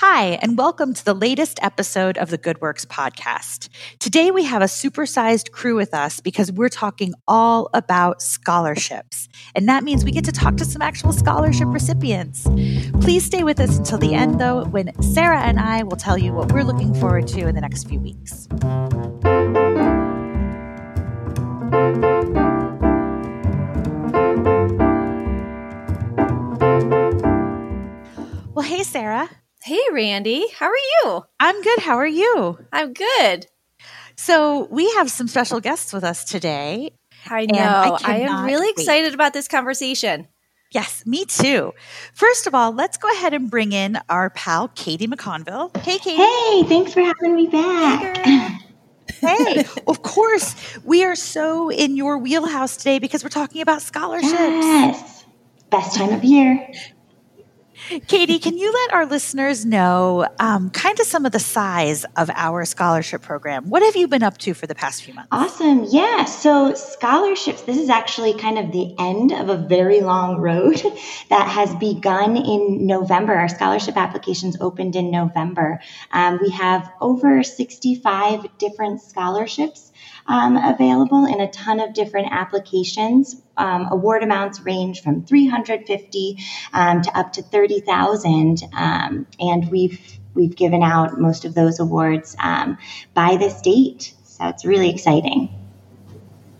Hi, and welcome to the latest episode of the Good Works podcast. Today we have a supersized crew with us because we're talking all about scholarships. And that means we get to talk to some actual scholarship recipients. Please stay with us until the end, though, when Sara and I will tell you what we're looking forward to in the next few weeks. Well, hey, Sara. Hey, Randi. How are you? I'm good. How are you? I'm good. So, we have some special guests with us today. I know. I, I, am really wait. excited about this conversation. Yes, me too. First of all, let's go ahead and bring in our pal, Katie McConville. Hey, Katie. Hey, thanks for having me back. hey, of course, we are so in your wheelhouse today because we're talking about scholarships. Yes, best time of year. Katie, can you let our listeners know um, kind of some of the size of our scholarship program? What have you been up to for the past few months? Awesome. Yeah. So, scholarships, this is actually kind of the end of a very long road that has begun in November. Our scholarship applications opened in November. Um, we have over 65 different scholarships um, available in a ton of different applications. Um, award amounts range from 350 um, to up to 30,000, um, and we've we've given out most of those awards um, by this date. So it's really exciting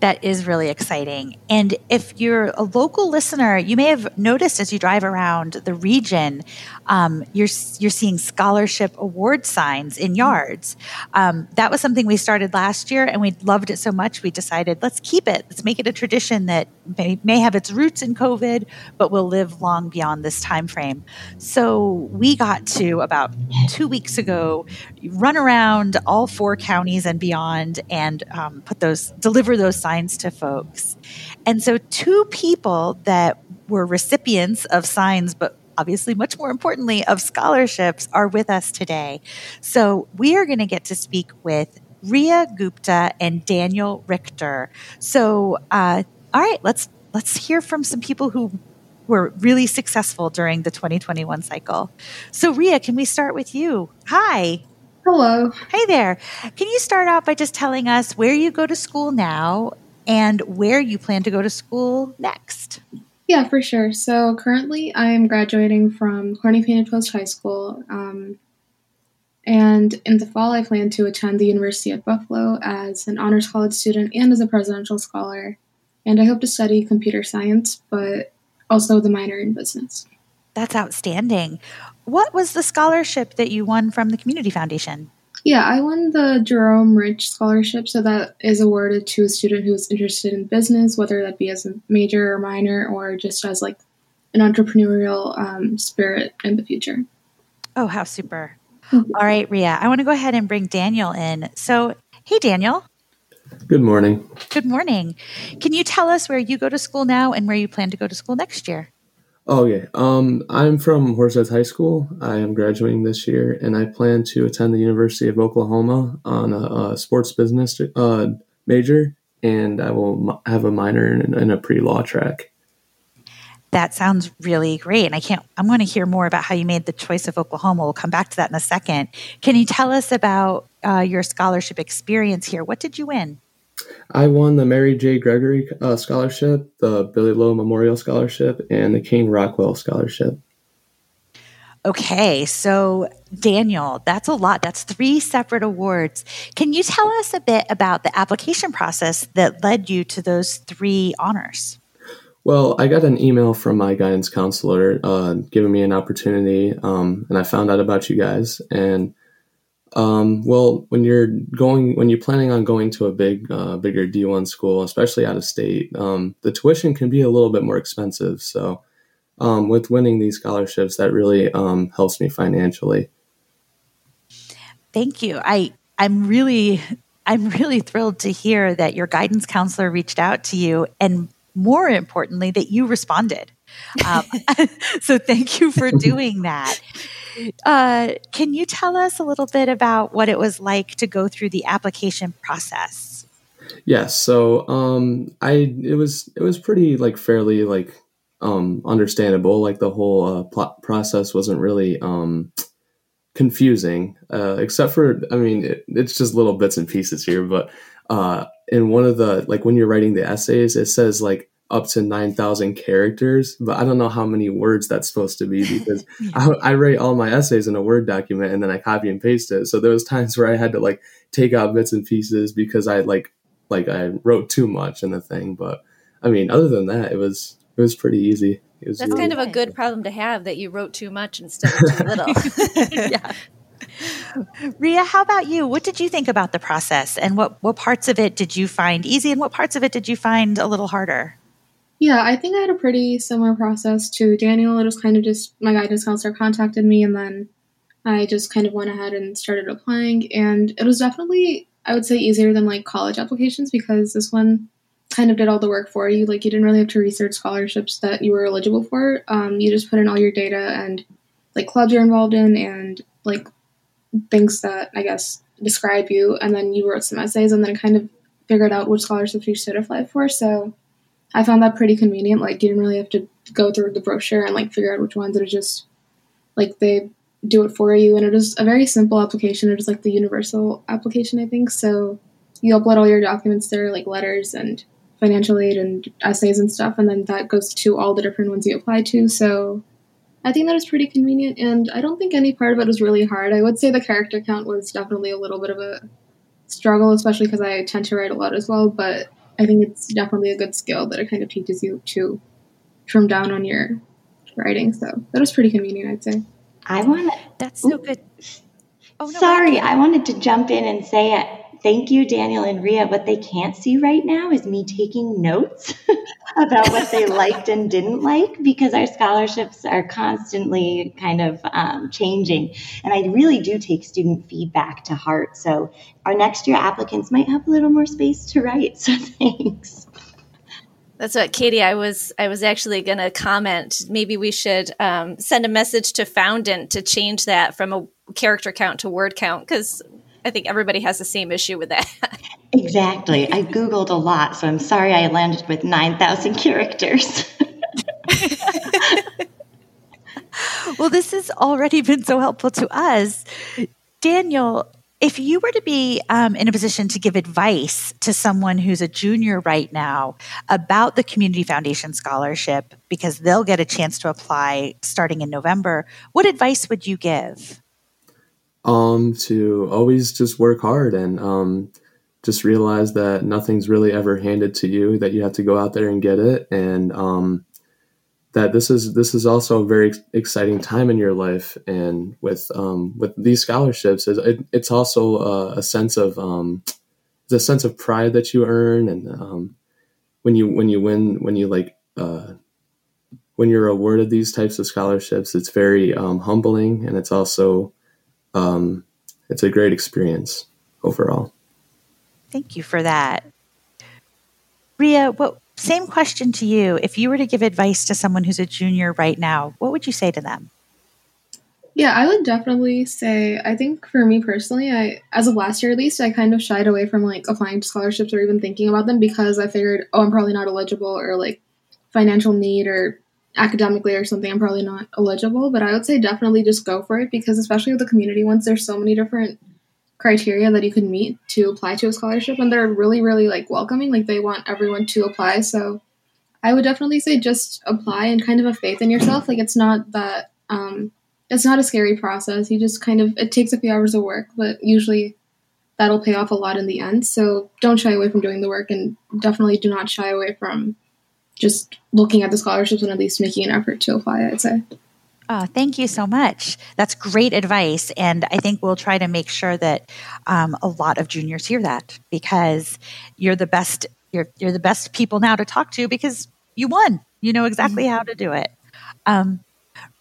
that is really exciting. And if you're a local listener, you may have noticed as you drive around the region, um, you're you're seeing scholarship award signs in yards. Um, that was something we started last year, and we loved it so much we decided let's keep it. Let's make it a tradition that may, may have its roots in COVID, but will live long beyond this time frame. So we got to about two weeks ago run around all four counties and beyond, and um, put those deliver those signs to folks. And so two people that were recipients of signs, but obviously, much more importantly, of scholarships are with us today. So we are going to get to speak with Ria Gupta and Daniel Richter. So, uh, all right, let's let's hear from some people who were really successful during the 2021 cycle. So, Ria, can we start with you? Hi. Hello. Hey there. Can you start out by just telling us where you go to school now and where you plan to go to school next? Yeah, for sure. So currently, I am graduating from Corning Painted Post High School. Um, and in the fall, I plan to attend the University of Buffalo as an honors college student and as a presidential scholar. And I hope to study computer science, but also the minor in business. That's outstanding. What was the scholarship that you won from the Community Foundation? Yeah, I won the Jerome Rich Scholarship. So that is awarded to a student who is interested in business, whether that be as a major or minor, or just as like an entrepreneurial um, spirit in the future. Oh, how super. Mm-hmm. All right, Ria, I want to go ahead and bring Daniel in. So, hey, Daniel. Good morning. Good morning. Can you tell us where you go to school now and where you plan to go to school next year? Oh yeah. Um, I'm from Horseheads High School. I am graduating this year, and I plan to attend the University of Oklahoma on a, a sports business uh, major, and I will have a minor in, in a pre-law track. That sounds really great, and I can't. I'm going to hear more about how you made the choice of Oklahoma. We'll come back to that in a second. Can you tell us about uh, your scholarship experience here? What did you win? I won the Mary J. Gregory uh, Scholarship, the Billy Lowe Memorial Scholarship, and the King Rockwell Scholarship. Okay, so Daniel, that's a lot. That's three separate awards. Can you tell us a bit about the application process that led you to those three honors? Well, I got an email from my guidance counselor uh, giving me an opportunity, um, and I found out about you guys. And um, well, when you're going, when you're planning on going to a big, uh, bigger D1 school, especially out of state, um, the tuition can be a little bit more expensive. So, um, with winning these scholarships, that really um, helps me financially. Thank you. I I'm really I'm really thrilled to hear that your guidance counselor reached out to you, and more importantly, that you responded. Um, so, thank you for doing that. Uh, can you tell us a little bit about what it was like to go through the application process? Yes. So um, I it was it was pretty like fairly like um, understandable. Like the whole uh, process wasn't really um, confusing, uh, except for I mean, it, it's just little bits and pieces here. But uh, in one of the like when you're writing the essays, it says like up to 9,000 characters, but I don't know how many words that's supposed to be because yeah. I, I, write all my essays in a Word document and then I copy and paste it. So there was times where I had to like take out bits and pieces because I like, like I wrote too much in the thing. But I mean, other than that, it was, it was pretty easy. That's really kind of a good problem to have that you wrote too much instead of too little. yeah. Ria, how about you? What did you think about the process and what, what parts of it did you find easy and what parts of it did you find a little harder? Yeah, I think I had a pretty similar process to Daniel. It was kind of just my guidance counselor contacted me and then I just kind of went ahead and started applying. And it was definitely, I would say, easier than like college applications because this one kind of did all the work for you. Like you didn't really have to research scholarships that you were eligible for. Um, you just put in all your data and like clubs you're involved in and like things that I guess describe you. And then you wrote some essays and then kind of figured out which scholarships you should apply for. So I found that pretty convenient. Like you didn't really have to go through the brochure and like figure out which ones. It just like they do it for you, and it was a very simple application. It was like the universal application, I think. So you upload all your documents there, like letters and financial aid and essays and stuff, and then that goes to all the different ones you apply to. So I think that is pretty convenient, and I don't think any part of it was really hard. I would say the character count was definitely a little bit of a struggle, especially because I tend to write a lot as well. But I think it's definitely a good skill that it kind of teaches you to trim down on your writing. So that was pretty convenient, I'd say. I want That's so good. Oh, no, Sorry, I, I wanted to jump in and say thank you, Daniel and Ria. What they can't see right now is me taking notes about what they liked and didn't like because our scholarships are constantly kind of um, changing. And I really do take student feedback to heart. So our next year applicants might have a little more space to write. So thanks. That's what Katie. I was I was actually going to comment. Maybe we should um, send a message to Foundant to change that from a character count to word count because I think everybody has the same issue with that. exactly. I Googled a lot, so I'm sorry I landed with 9,000 characters. well, this has already been so helpful to us. Daniel, if you were to be um, in a position to give advice to someone who's a junior right now about the Community Foundation Scholarship, because they'll get a chance to apply starting in November, what advice would you give? Um, to always just work hard and um, just realize that nothing's really ever handed to you. That you have to go out there and get it, and um, that this is this is also a very exciting time in your life. And with um, with these scholarships, it, it's also a, a sense of um, the sense of pride that you earn, and um, when you when you win when you like. Uh, when you're awarded these types of scholarships, it's very um, humbling, and it's also um, it's a great experience overall. Thank you for that. Ria, what same question to you. If you were to give advice to someone who's a junior right now, what would you say to them? Yeah, I would definitely say I think for me personally, I as of last year at least, I kind of shied away from like applying to scholarships or even thinking about them because I figured, oh, I'm probably not eligible or like financial need or academically or something, I'm probably not eligible. But I would say definitely just go for it because, especially with the community ones, there's so many different criteria that you can meet to apply to a scholarship, and they're really, really like welcoming. Like they want everyone to apply. So I would definitely say just apply and kind of have faith in yourself. Like it's not that um, it's not a scary process. You just kind of it takes a few hours of work, but usually that'll pay off a lot in the end. So don't shy away from doing the work, and definitely do not shy away from just looking at the scholarships and at least making an effort to apply, I'd say. Oh, thank you so much. That's great advice. And I think we'll try to make sure that um, a lot of juniors hear that because you're the best, you're, you're the best people now to talk to because you won. You know exactly mm-hmm. how to do it. Um,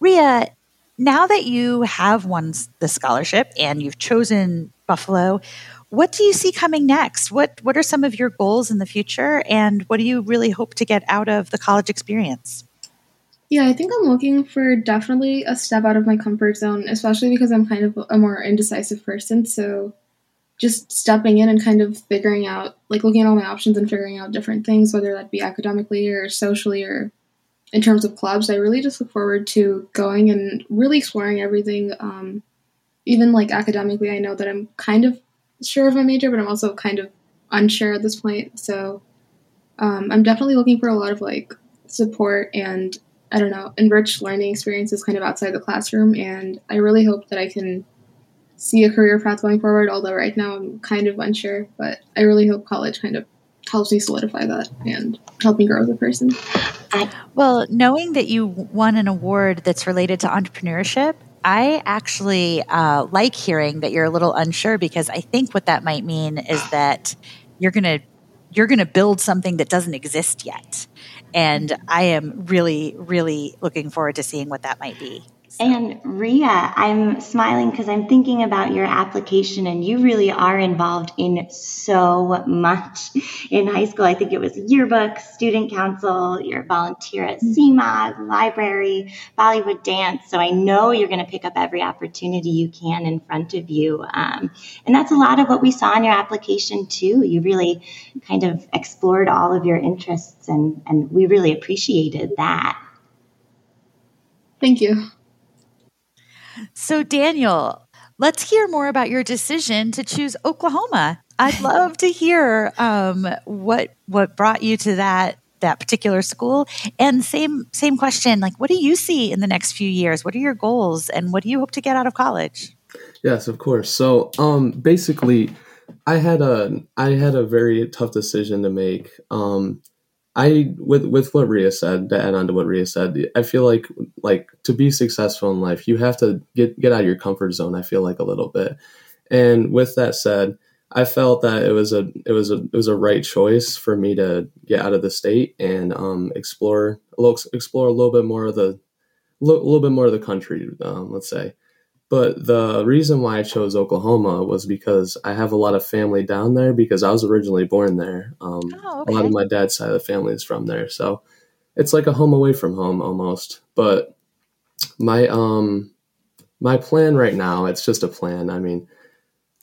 Ria, now that you have won the scholarship and you've chosen Buffalo, what do you see coming next? What what are some of your goals in the future and what do you really hope to get out of the college experience? Yeah, I think I'm looking for definitely a step out of my comfort zone, especially because I'm kind of a more indecisive person. So just stepping in and kind of figuring out, like looking at all my options and figuring out different things, whether that be academically or socially or in terms of clubs. I really just look forward to going and really exploring everything. Um, even like academically, I know that I'm kind of sure of my major, but I'm also kind of unsure at this point. So um, I'm definitely looking for a lot of like support and I don't know, enriched learning experiences kind of outside the classroom. And I really hope that I can see a career path going forward, although right now I'm kind of unsure. But I really hope college kind of helps me solidify that and help me grow as a person. Well, knowing that you won an award that's related to entrepreneurship, I actually uh, like hearing that you're a little unsure because I think what that might mean is that you're going to you're going to build something that doesn't exist yet. And I am really, really looking forward to seeing what that might be. And Ria, I'm smiling because I'm thinking about your application, and you really are involved in so much in high school. I think it was yearbook, student council, you're a volunteer at mm-hmm. CMOG, library, Bollywood dance. So I know you're going to pick up every opportunity you can in front of you. Um, and that's a lot of what we saw in your application, too. You really kind of explored all of your interests, and, and we really appreciated that. Thank you. So, Daniel, let's hear more about your decision to choose Oklahoma. I'd love to hear um, what what brought you to that that particular school. And same same question, like what do you see in the next few years? What are your goals, and what do you hope to get out of college? Yes, of course. So, um, basically, I had a I had a very tough decision to make. Um, I with with what Ria said to add on to what Ria said, I feel like like to be successful in life, you have to get get out of your comfort zone. I feel like a little bit, and with that said, I felt that it was a it was a it was a right choice for me to get out of the state and um, explore a little, explore a little bit more of the a little bit more of the country. Um, let's say, but the reason why I chose Oklahoma was because I have a lot of family down there because I was originally born there. Um, oh, okay. A lot of my dad's side of the family is from there. So it's like a home away from home almost. But my um my plan right now, it's just a plan. I mean,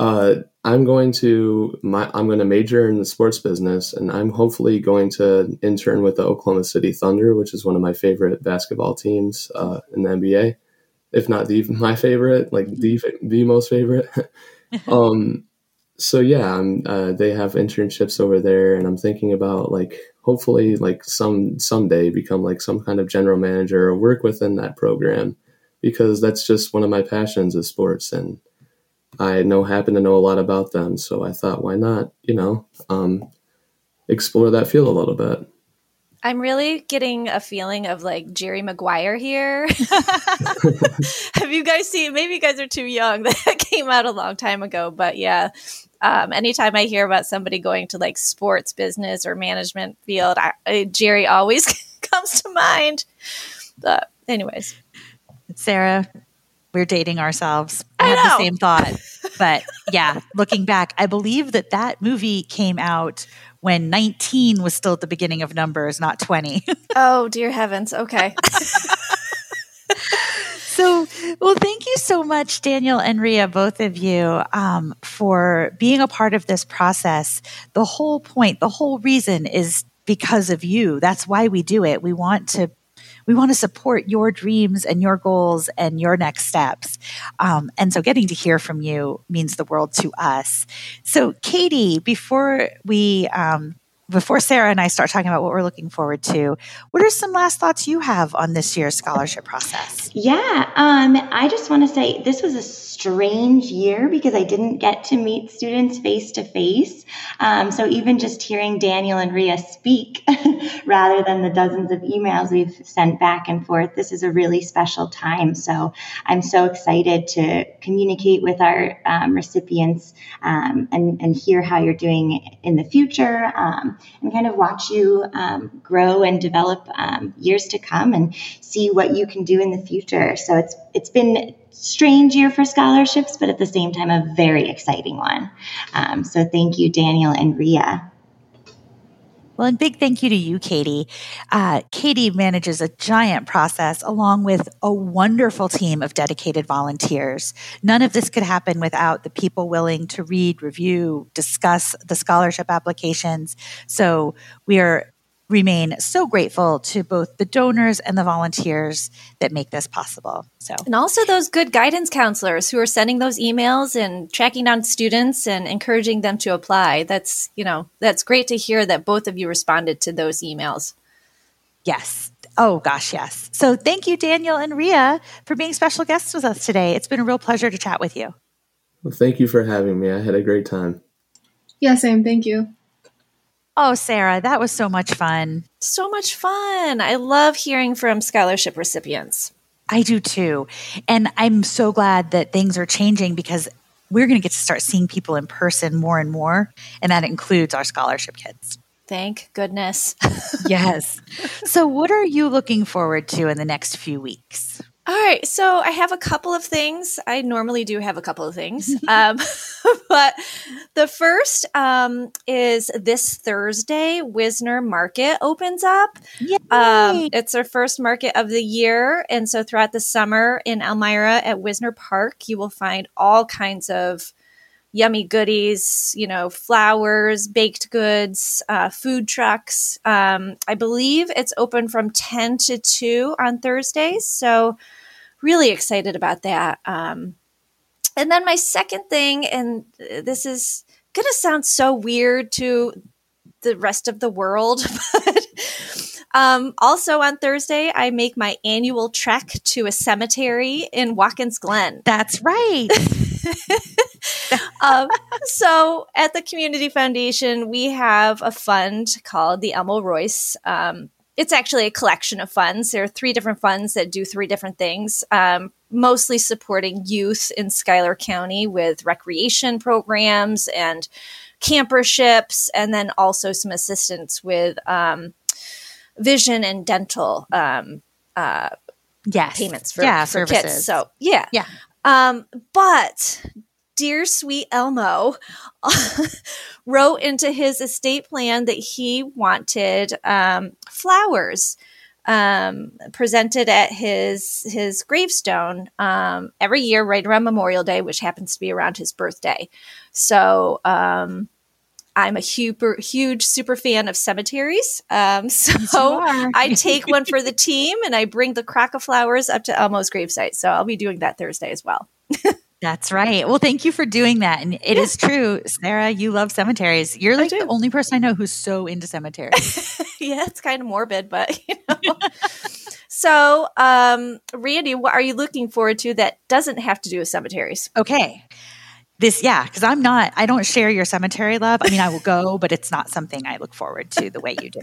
uh, I'm going to my I'm going to major in the sports business, and I'm hopefully going to intern with the Oklahoma City Thunder, which is one of my favorite basketball teams uh, in the NBA if not the my favorite, like the the most favorite. um, so yeah, uh, they have internships over there, and I'm thinking about like hopefully like some someday become like some kind of general manager or work within that program because that's just one of my passions is sports and I know happen to know a lot about them. So I thought, why not, you know, um, explore that field a little bit. I'm really getting a feeling of like Jerry Maguire here. Have you guys seen? Maybe you guys are too young. That came out a long time ago, but yeah. Um, anytime I hear about somebody going to like sports business or management field, I, I, Jerry always comes to mind. But anyways, Sara, we're dating ourselves. I, I had the same thought, but yeah, looking back, I believe that that movie came out when 19 was still at the beginning of numbers, not 20. oh, dear heavens. Okay. so, well, thank you so much, Daniel and Ria, both of you, um, for being a part of this process. The whole point, the whole reason is because of you. That's why we do it. We want to we want to support your dreams and your goals and your next steps. Um, and so getting to hear from you means the world to us. So, Katie, before we um, before Sara and I start talking about what we're looking forward to, what are some last thoughts you have on this year's scholarship process? Yeah, um, I just want to say this was a strange year because I didn't get to meet students face to face. So even just hearing Daniel and Ria speak rather than the dozens of emails we've sent back and forth, this is a really special time. So I'm so excited to communicate with our um, recipients um, and, and hear how you're doing in the future. Um, and kind of watch you um, grow and develop um, years to come and see what you can do in the future. So it's it's been strange year for scholarships, but at the same time a very exciting one. Um, so thank you, Daniel and Ria. Well, and big thank you to you, Katie. Uh, Katie manages a giant process along with a wonderful team of dedicated volunteers. None of this could happen without the people willing to read, review, discuss the scholarship applications. So we are remain so grateful to both the donors and the volunteers that make this possible. So, and also those good guidance counselors who are sending those emails and tracking down students and encouraging them to apply. That's, you know, that's great to hear that both of you responded to those emails. Yes. Oh, gosh, yes. So thank you, Daniel and Ria, for being special guests with us today. It's been a real pleasure to chat with you. Well, thank you for having me. I had a great time. Yeah, Sam, thank you. Oh, Sara, that was so much fun. So much fun. I love hearing from scholarship recipients. I do too. And I'm so glad that things are changing because we're going to get to start seeing people in person more and more. And that includes our scholarship kids. Thank goodness. yes. So, what are you looking forward to in the next few weeks? All right, so I have a couple of things. I normally do have a couple of things, um, but the first um, is this Thursday. Wisner Market opens up. Um, it's our first market of the year, and so throughout the summer in Elmira at Wisner Park, you will find all kinds of yummy goodies, you know, flowers, baked goods, uh, food trucks. Um, I believe it's open from 10 to 2 on Thursdays. So, really excited about that. Um, and then my second thing, and this is going to sound so weird to the rest of the world, but um, also on Thursday, I make my annual trek to a cemetery in Watkins Glen. That's right. um, so at the Community Foundation, we have a fund called the Elmo Royce. Um, it's actually a collection of funds. There are three different funds that do three different things, um, mostly supporting youth in Schuyler County with recreation programs and camperships, and then also some assistance with um, vision and dental um, uh, yes. payments for, yeah, for services. kids. So yeah, Yeah. Um, but dear sweet Elmo wrote into his estate plan that he wanted um, flowers um, presented at his his gravestone um, every year, right around Memorial Day, which happens to be around his birthday. So um, I'm a super huge super fan of cemeteries. Um, so. I take one for the team and I bring the crock of flowers up to Elmo's gravesite. So I'll be doing that Thursday as well. That's right. Well, thank you for doing that. And it is true, Sara, you love cemeteries. You're like the only person I know who's so into cemeteries. yeah, it's kind of morbid, but you know. so, um, Randi, what are you looking forward to that doesn't have to do with cemeteries? okay. This, yeah, because I'm not, I don't share your cemetery love. I mean, I will go, but it's not something I look forward to the way you do.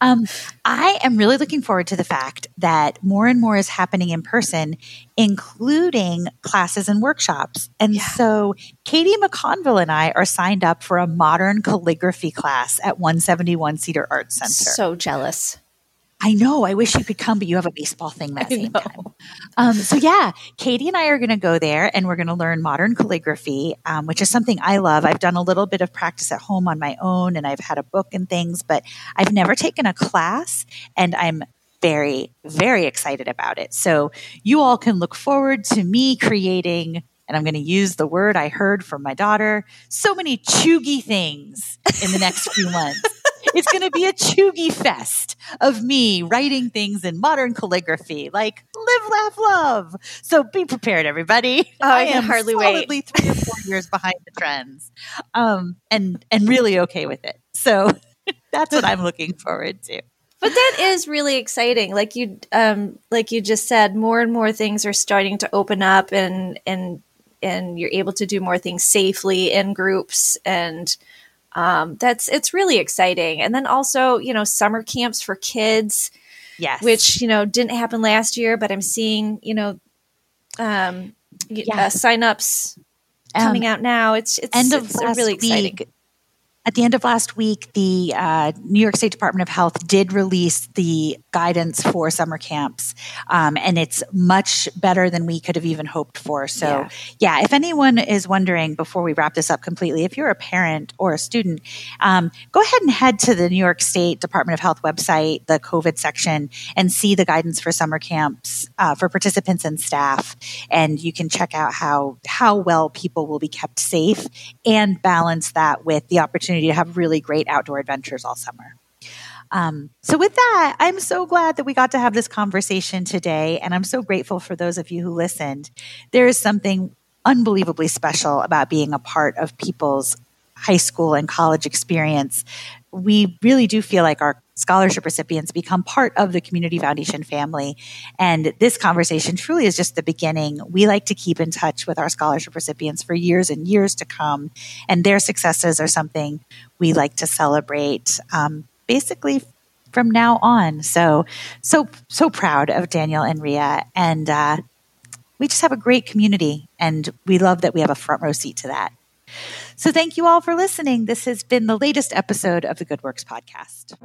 Um, I am really looking forward to the fact that more and more is happening in person, including classes and workshops. And so Katie McConville and I are signed up for a modern calligraphy class at 171 Cedar Arts Center. So jealous. I know. I wish you could come, but you have a baseball thing that I same know. time. Um, so yeah, Katie and I are going to go there, and we're going to learn modern calligraphy, um, which is something I love. I've done a little bit of practice at home on my own, and I've had a book and things, but I've never taken a class, and I'm very, very excited about it. So you all can look forward to me creating. And I'm going to use the word I heard from my daughter. So many cheugy things in the next few months it's going to be a cheugy fest of me writing things in modern calligraphy, like live, laugh, love. So be prepared, everybody. Oh, I am hardly wait. three or four years behind the trends, um, and and really okay with it. So that's what I'm looking forward to. But that is really exciting. Like you, um, like you just said, more and more things are starting to open up, and and and you're able to do more things safely in groups, and um, that's it's really exciting. And then also, you know, summer camps for kids. Yes, which you know didn't happen last year, but I'm seeing you know um, y- Yeah. uh, signups coming out now. It's it's end of it's last really exciting. week. At the end of last week, the uh, New York State Department of Health did release the guidance for summer camps, um, and it's much better than we could have even hoped for. So, Yeah. yeah, if anyone is wondering before we wrap this up completely, if you're a parent or a student, um, go ahead and head to the New York State Department of Health website, the COVID section, and see the guidance for summer camps uh, for participants and staff. And you can check out how how well people will be kept safe and balance that with the opportunity to have really great outdoor adventures all summer. Um, so, with that, I'm so glad that we got to have this conversation today. And I'm so grateful for those of you who listened. There is something unbelievably special about being a part of people's high school and college experience. We really do feel like our scholarship recipients become part of the Community Foundation family. And this conversation truly is just the beginning. We like to keep in touch with our scholarship recipients for years and years to come. And their successes are something we like to celebrate um, basically from now on. So, so, so proud of Daniel and Ria. And uh, we just have a great community. And we love that we have a front row seat to that. So thank you all for listening. This has been the latest episode of the Good Works podcast.